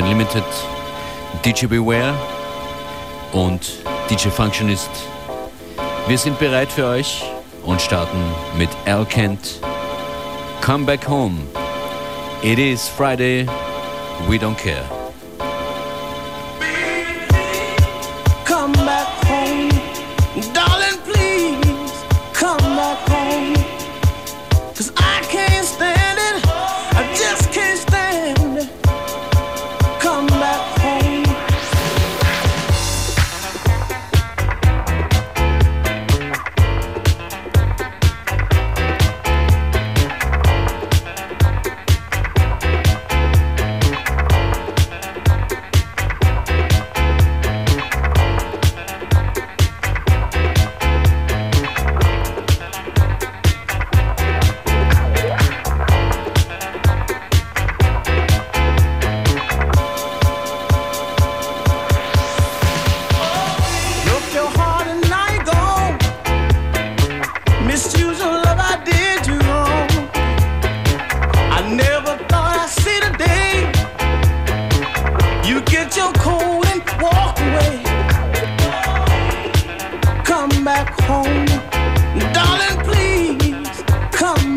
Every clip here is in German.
FM4 Unlimited, DJ Beware und DJ Functionist. Wir sind bereit für euch und starten mit Al Kent. Come back home. It is Friday. We don't care.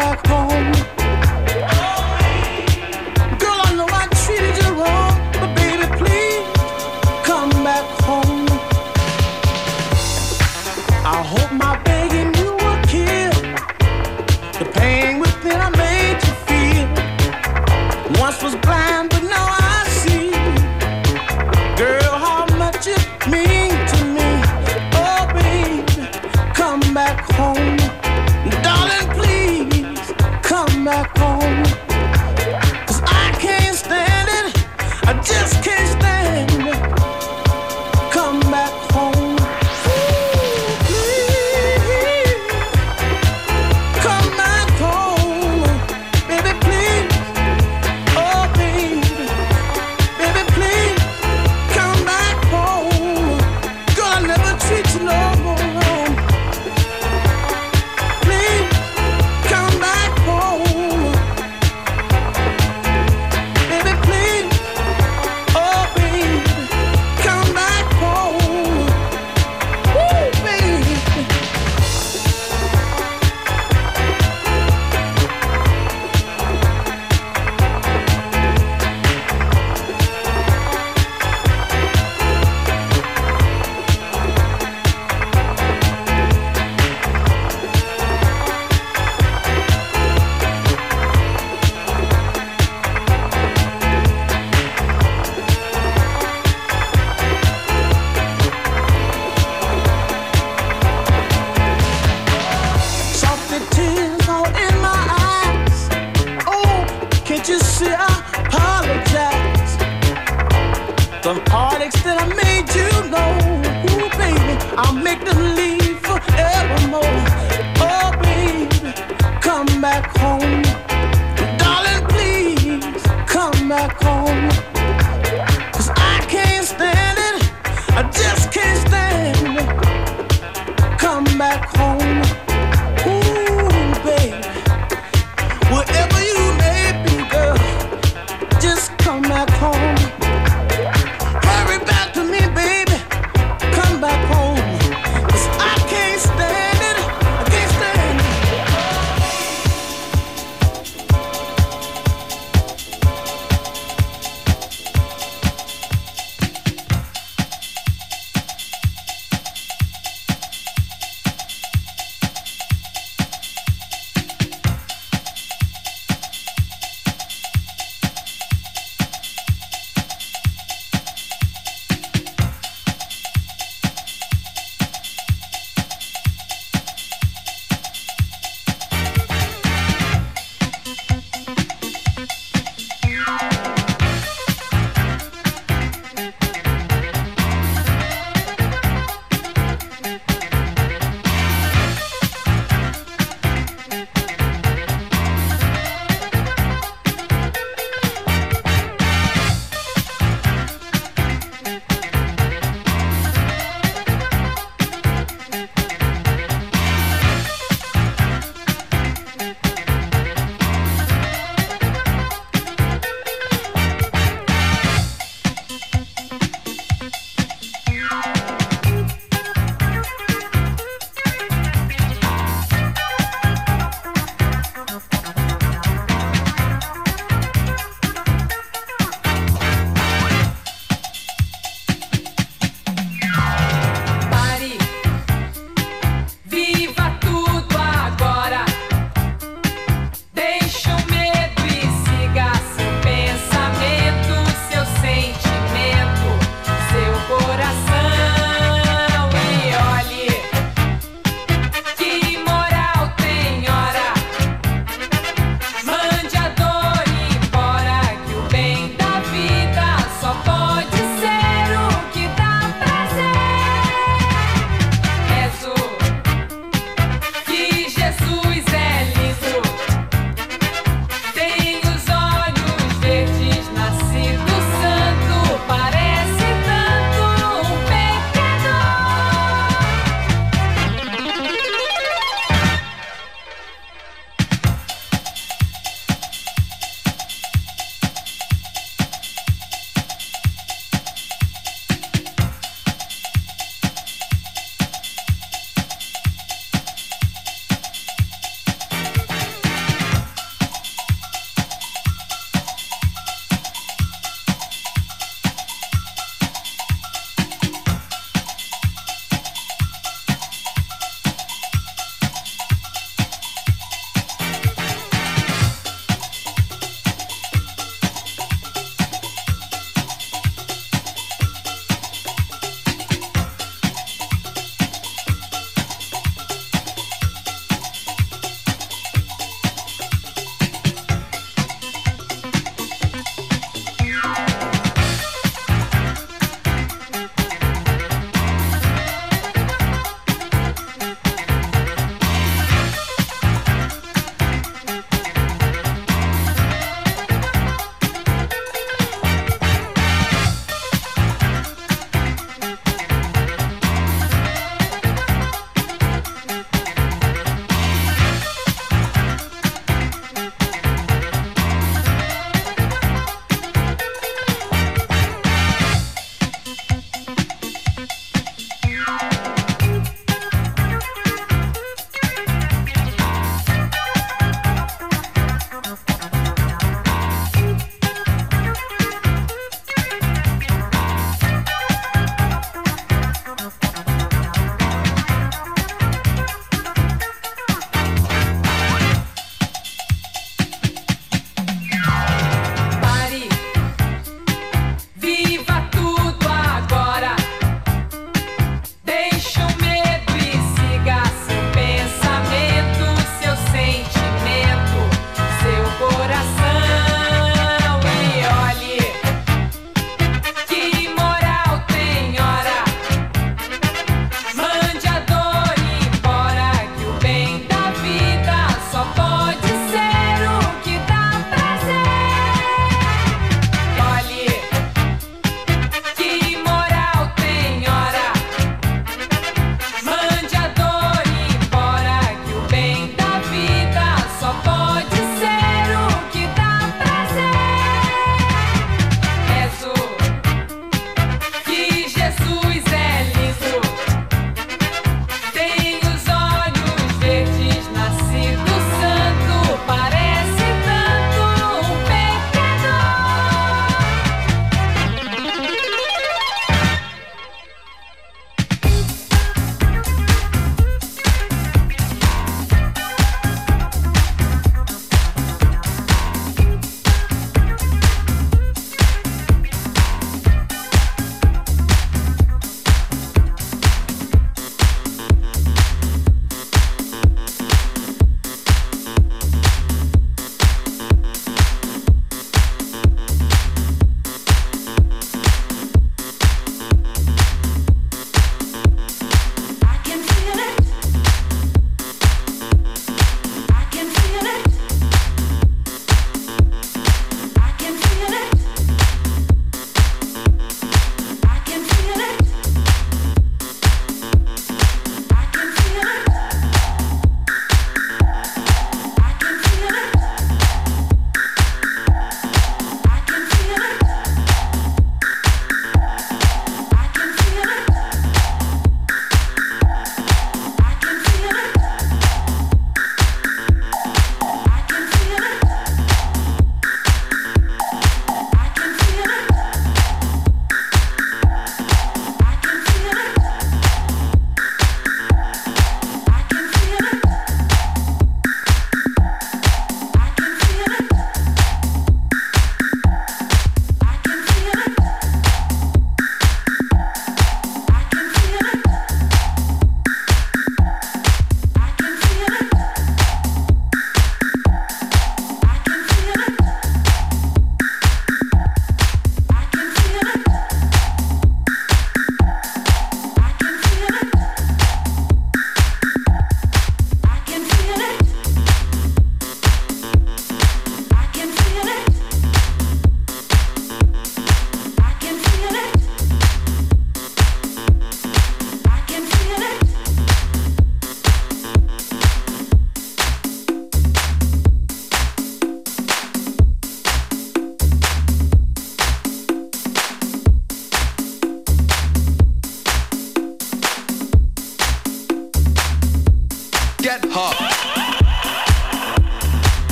back home. heartaches that I made you know. Ooh, baby, I'll make the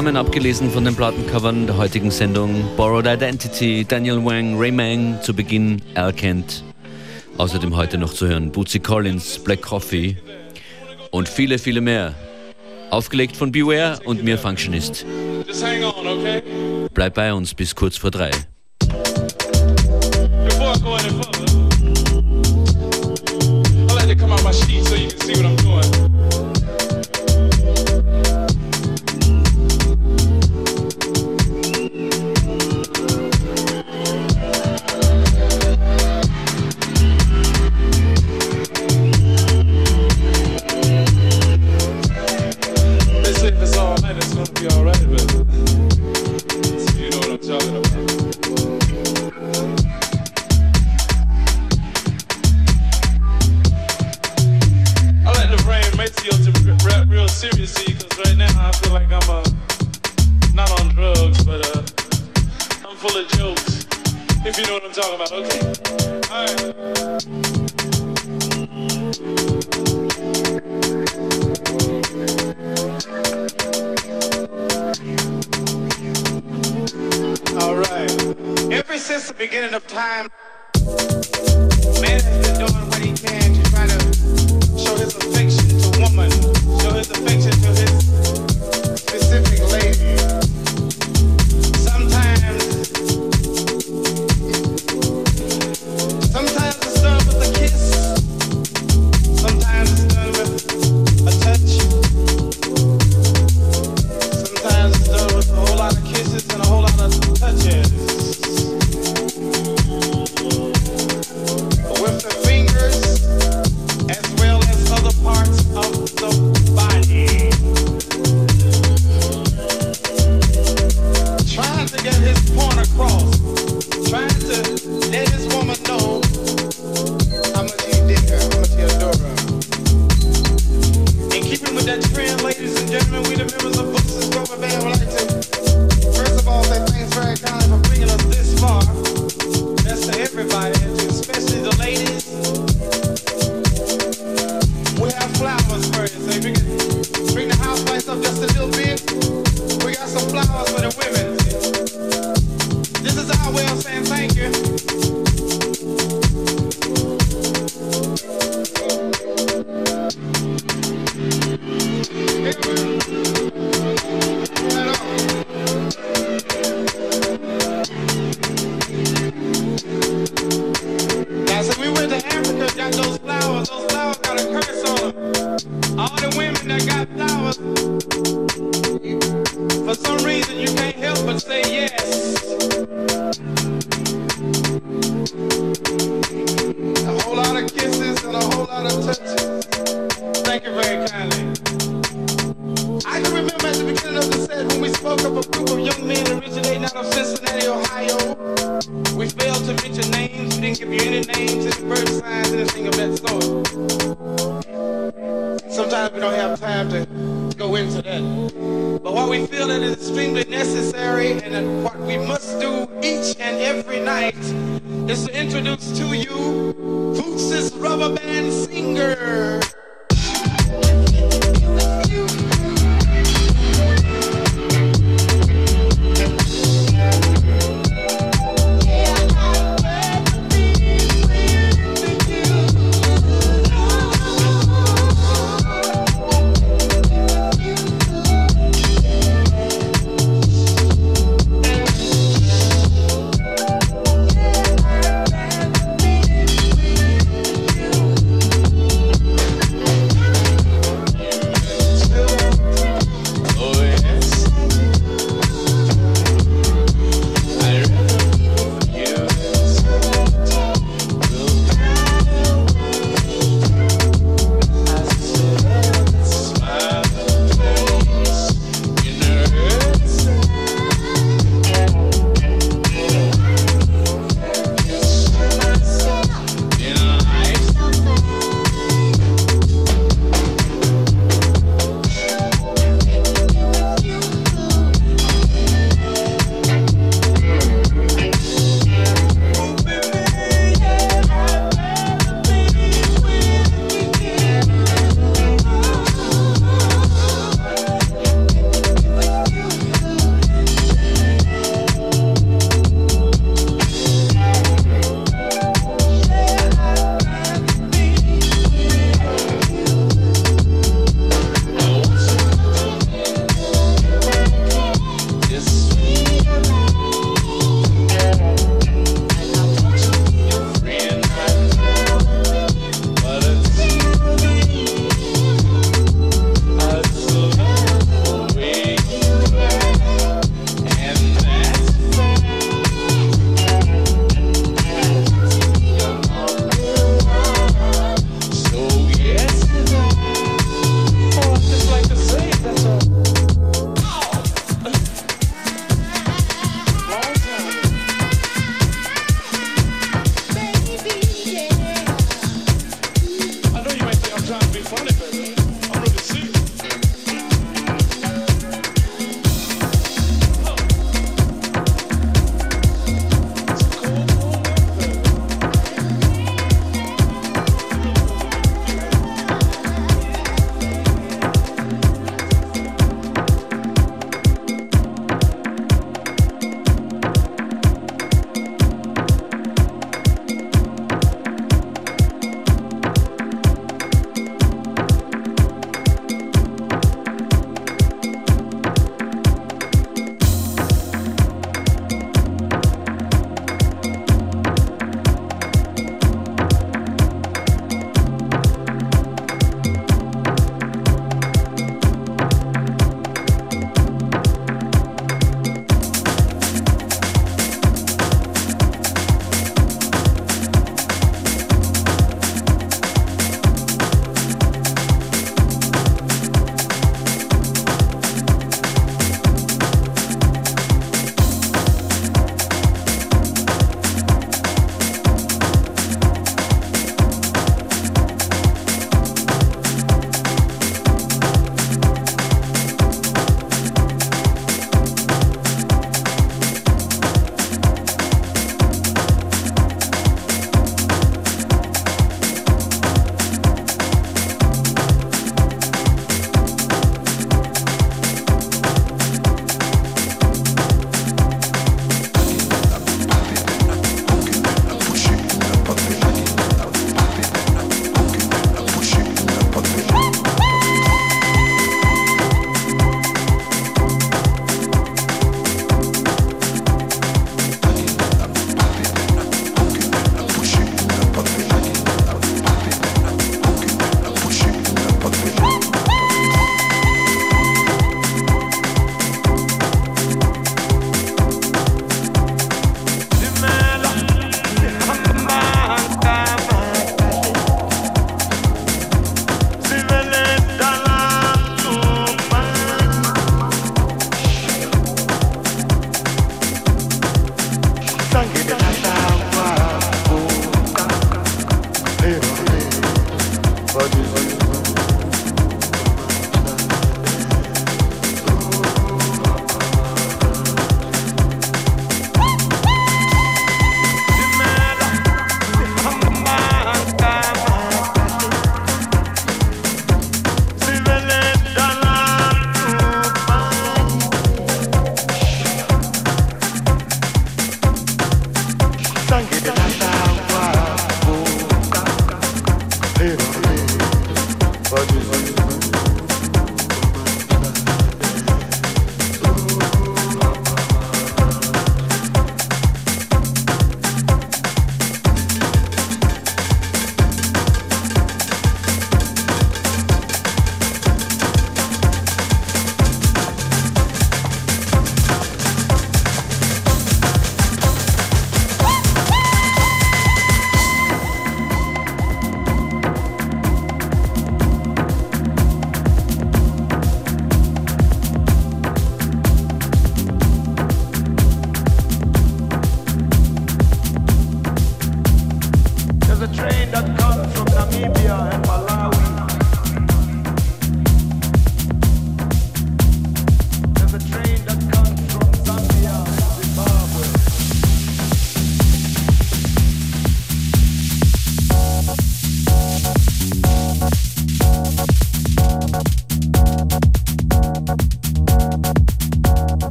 Namen abgelesen von den Plattencovern der heutigen Sendung. Borrowed Identity, Daniel Wang, Ray Mang, zu Beginn Al Kent. Außerdem heute noch zu hören Bootsy Collins, Black Coffee und viele, viele mehr. Aufgelegt von Beware und mir Functionist. Bleib bei uns bis kurz vor drei. extremely necessary and what we must do each and every night is to introduce to you Fuchs' rubber band singer.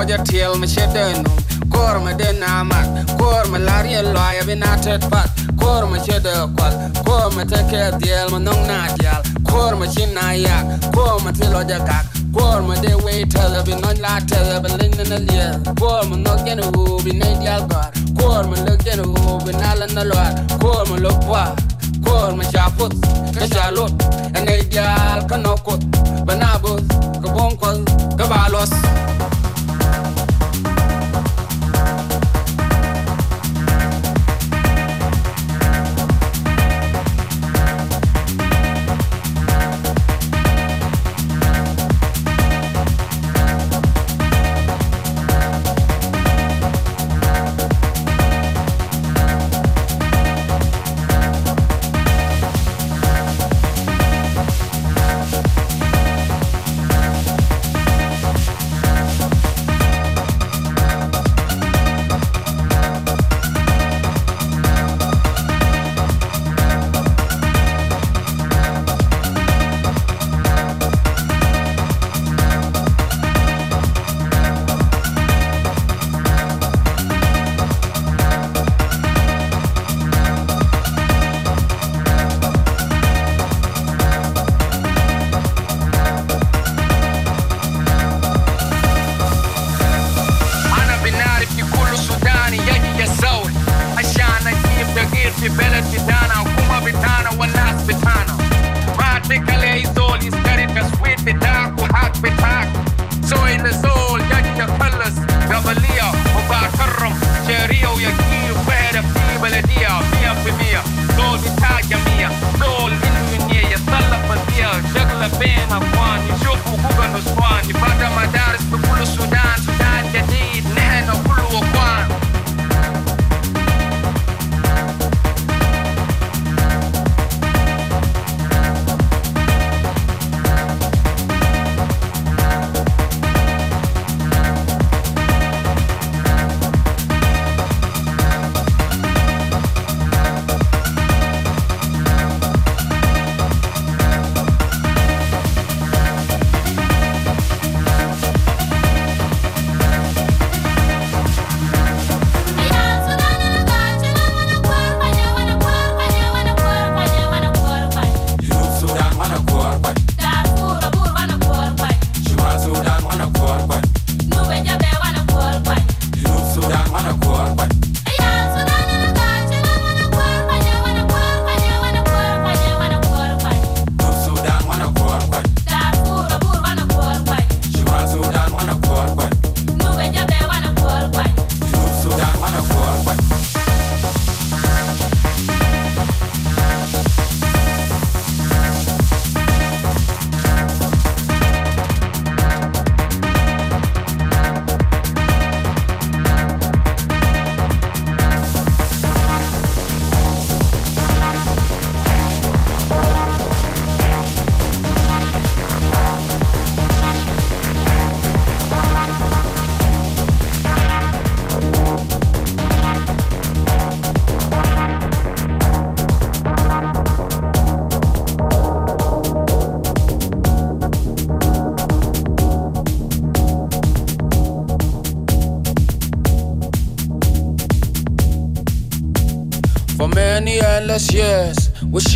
soja tiel me shedeno kor me den amat kor me larie loya bin atet pat kor me shede kwal kor me teke diel me nong na dial kor me chin na yak kor me tilo ja kak kor me de wei tele bin on la tele bin lin na liel kor me no gen wu bin ne dial gar kor me lo gen wu bin ala na loar kor me lo kwa kor me chaput ka chalut ene dial ka nokut banabus ka bonkol ka vitana kuma vitana wanasipitana matekale isoli skarika swit vitaku hak vitak soin sol yakka kallas gabalia mubakarram sherio yakir fahra fi baladia mia fi mia sol vitaka mia sol minni yasalla fatia shagla bena kwani shufu kuga nuswani bada madaris bi kullu sudan.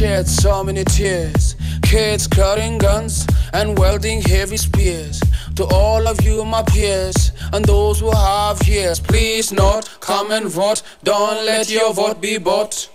Shed so many tears. Kids carrying guns and wielding heavy spears. To all of you, my peers, and those who have ears, please not come and vote. Don't let your vote be bought.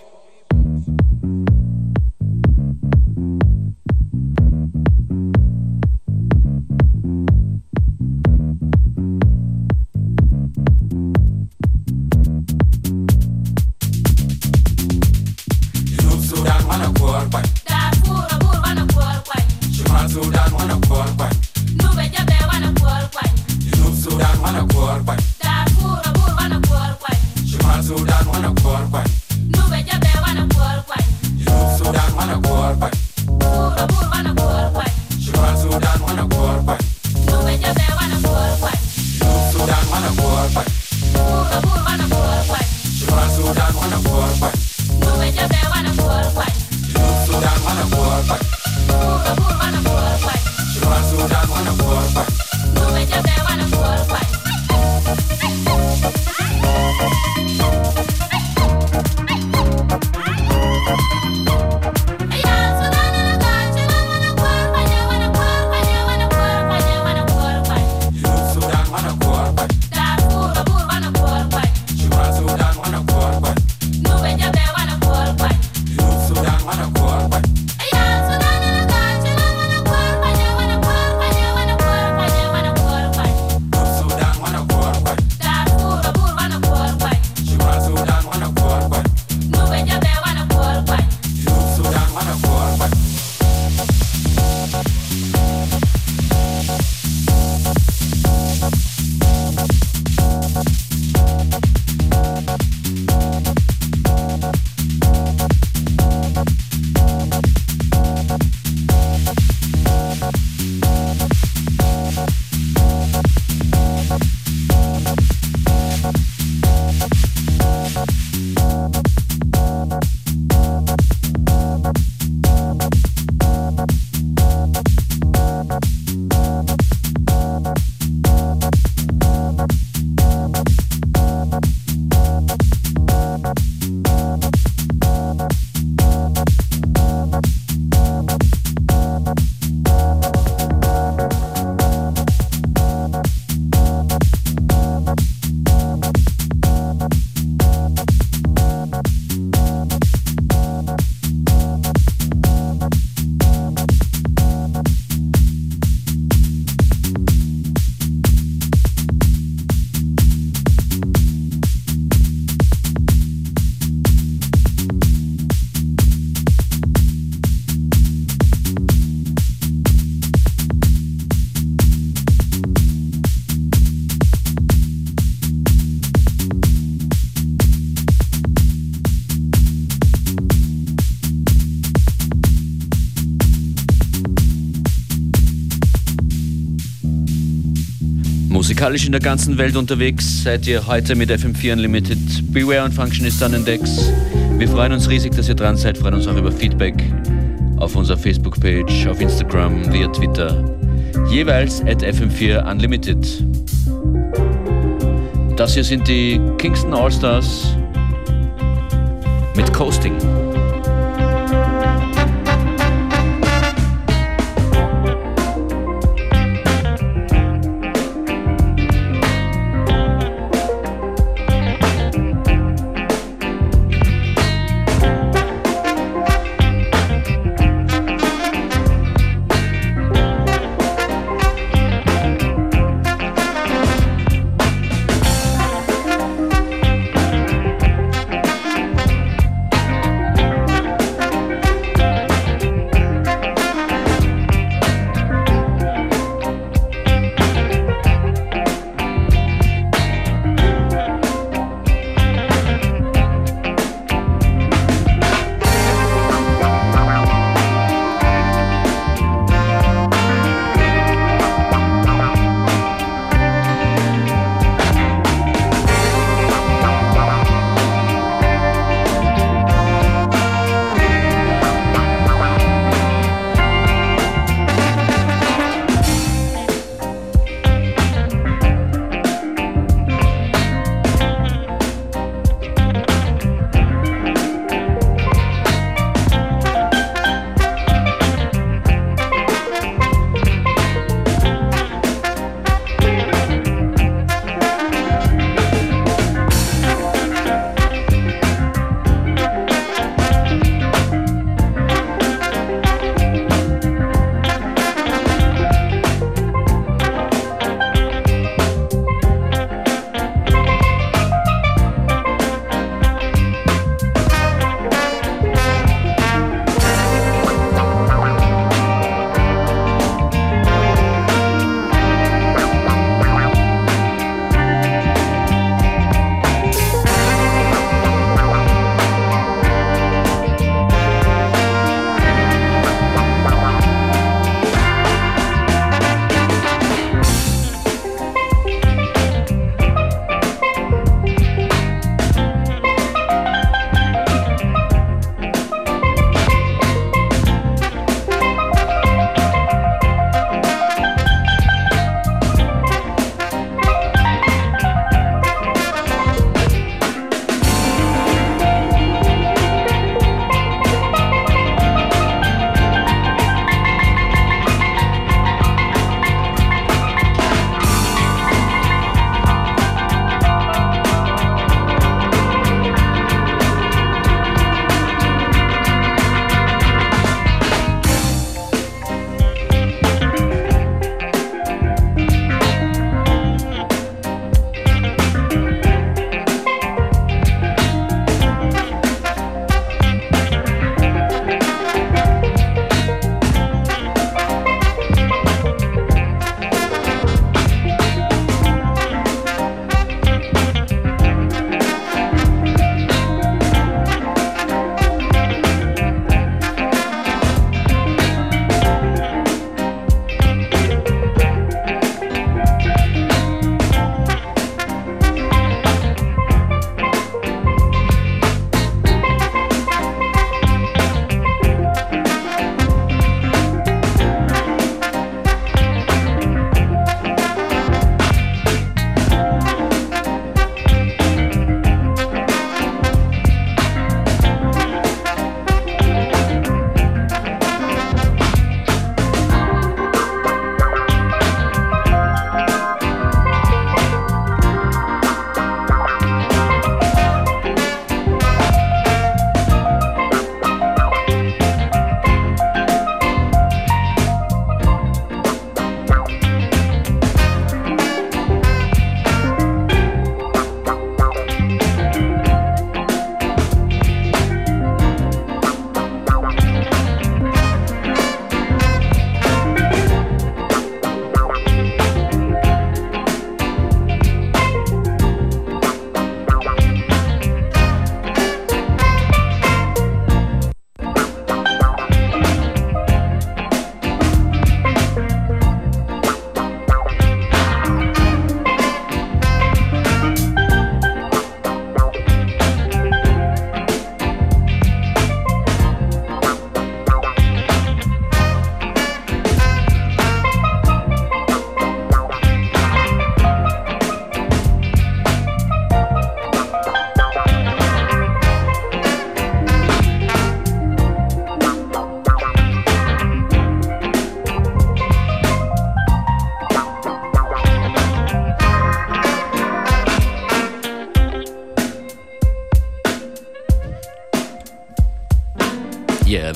Musikalisch in der ganzen Welt unterwegs seid ihr heute mit FM4 Unlimited. Beware und Functionist an den Decks. Wir freuen uns riesig, dass ihr dran seid, freuen uns auch über Feedback auf unserer Facebook-Page, auf Instagram, via Twitter. Jeweils at FM4 Unlimited. Das hier sind die Kingston All-Stars mit Coasting.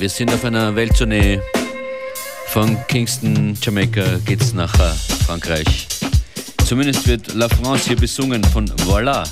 Wir sind auf einer Welttournee. Von Kingston, Jamaika geht's nach Frankreich. Zumindest wird La France hier besungen von Voila.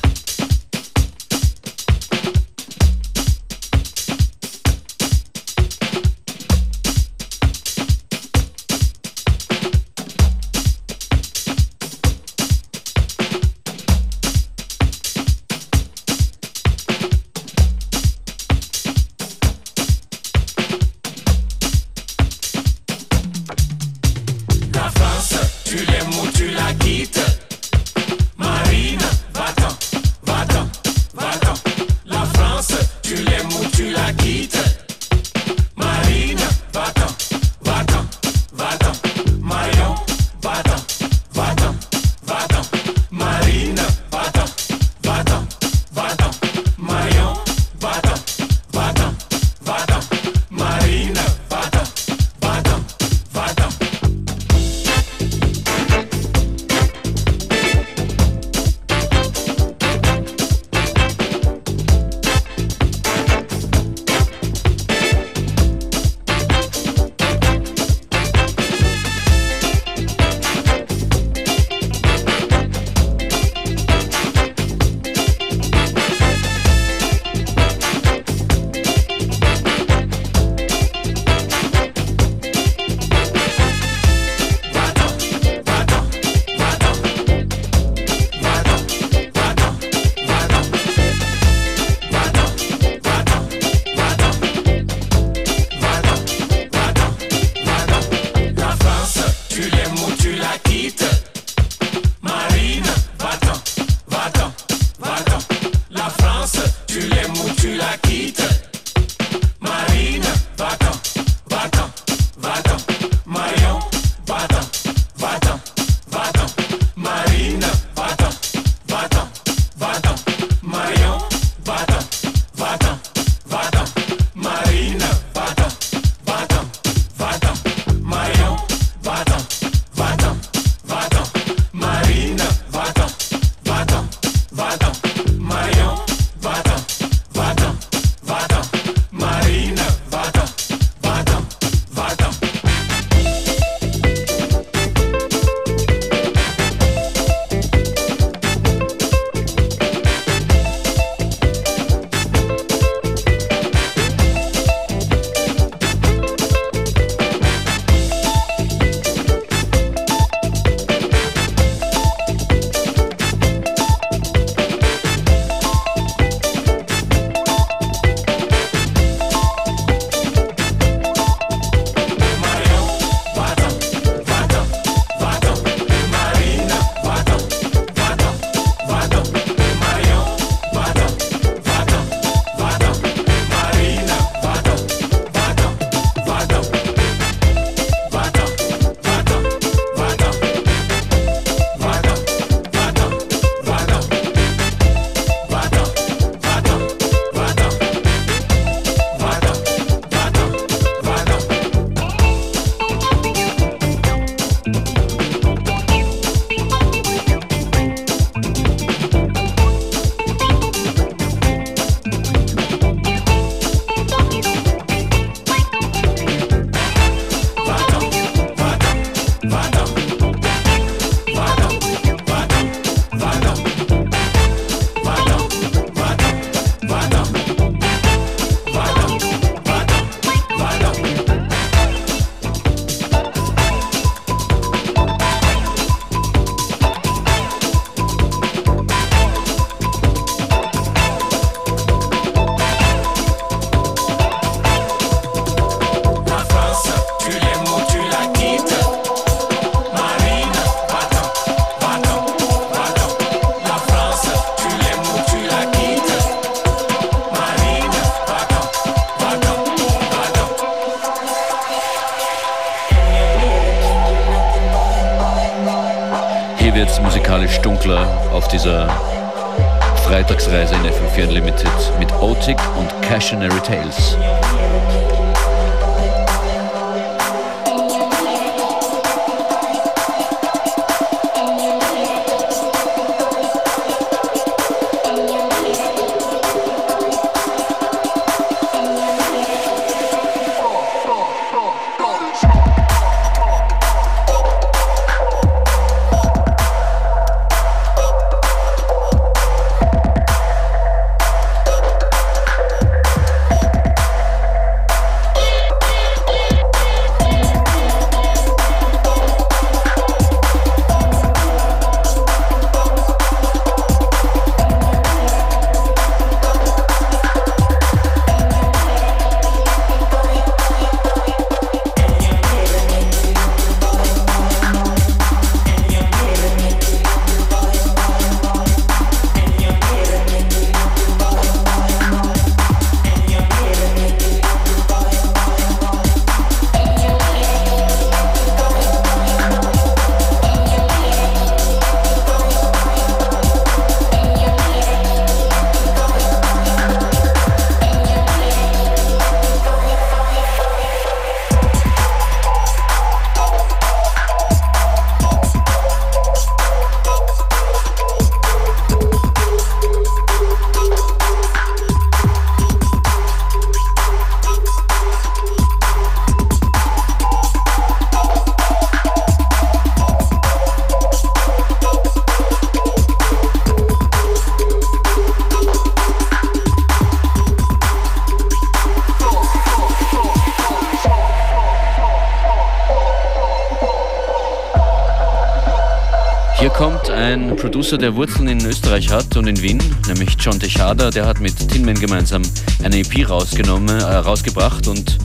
Producer, der Wurzeln in Österreich hat und in Wien, nämlich John Tejada. Der hat mit Tinman gemeinsam eine EP rausgenommen, äh, rausgebracht und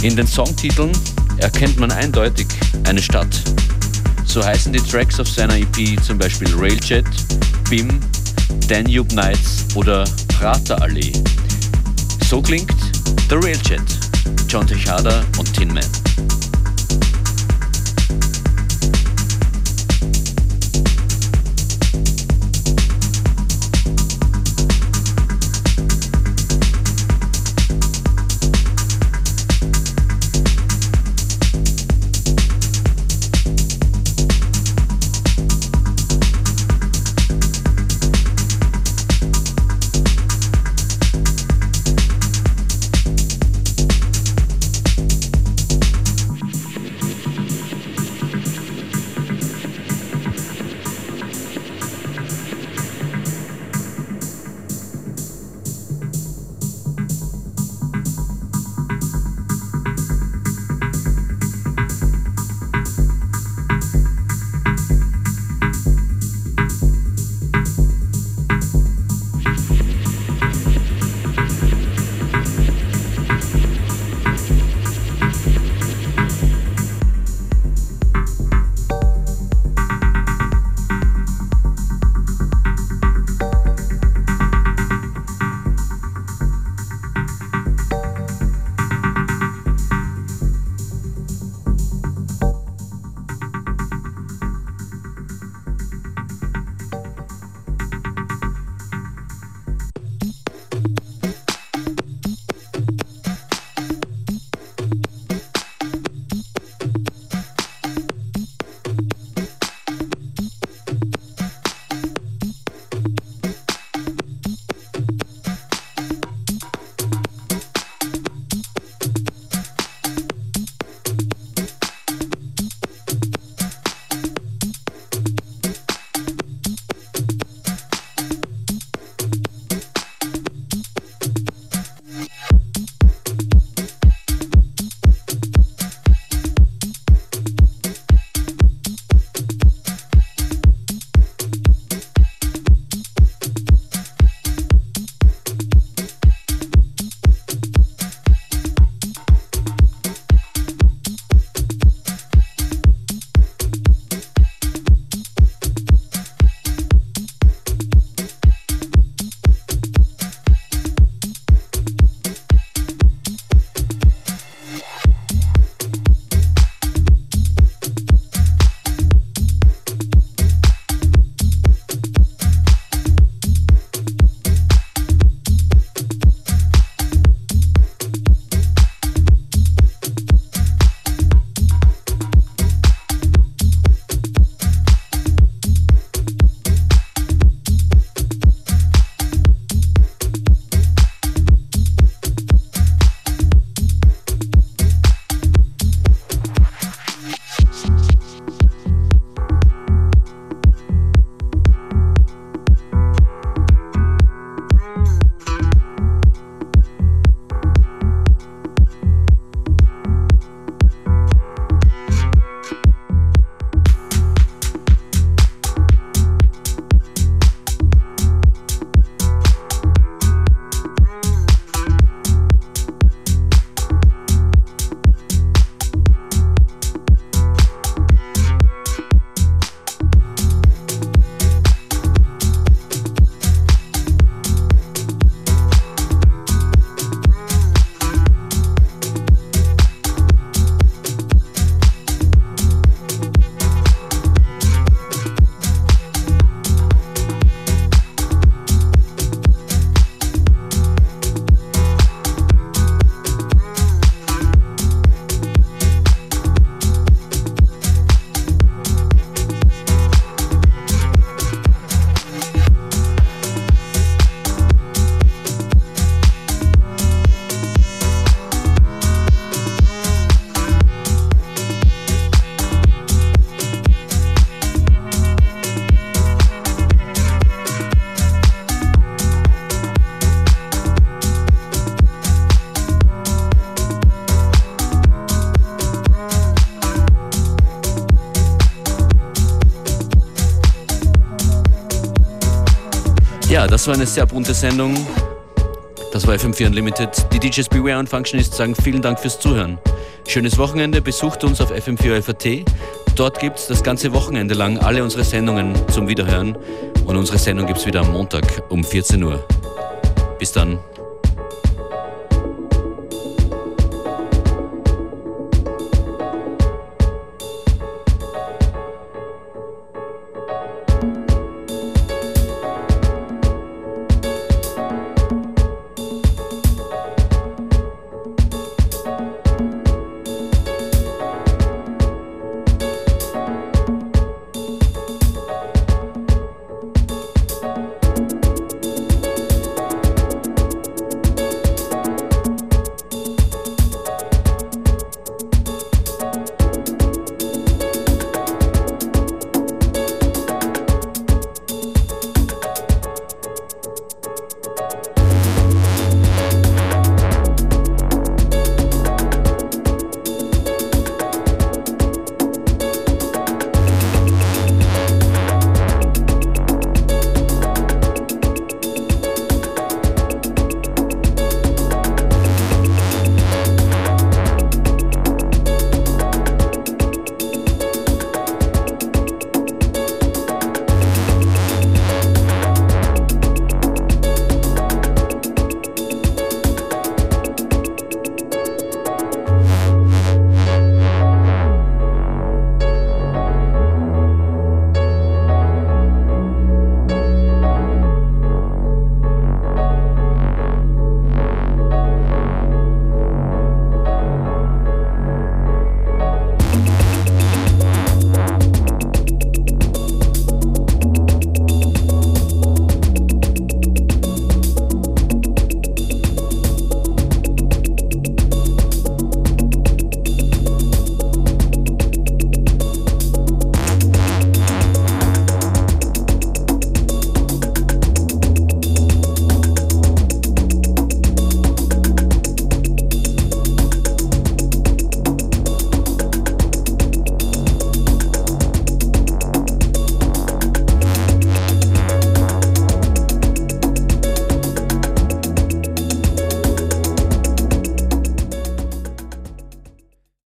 in den Songtiteln erkennt man eindeutig eine Stadt. So heißen die Tracks auf seiner EP zum Beispiel Railjet, BIM, Danube Nights oder Praterallee. So klingt The Railjet, John Tejada und Tin das war eine sehr bunte Sendung. Das war FM4 Unlimited. Die DJs Beware und Functionist sagen vielen Dank fürs Zuhören. Schönes Wochenende, besucht uns auf FM4 FAT. Dort gibt es das ganze Wochenende lang alle unsere Sendungen zum Wiederhören. Und unsere Sendung gibt es wieder am Montag um 14 Uhr. Bis dann.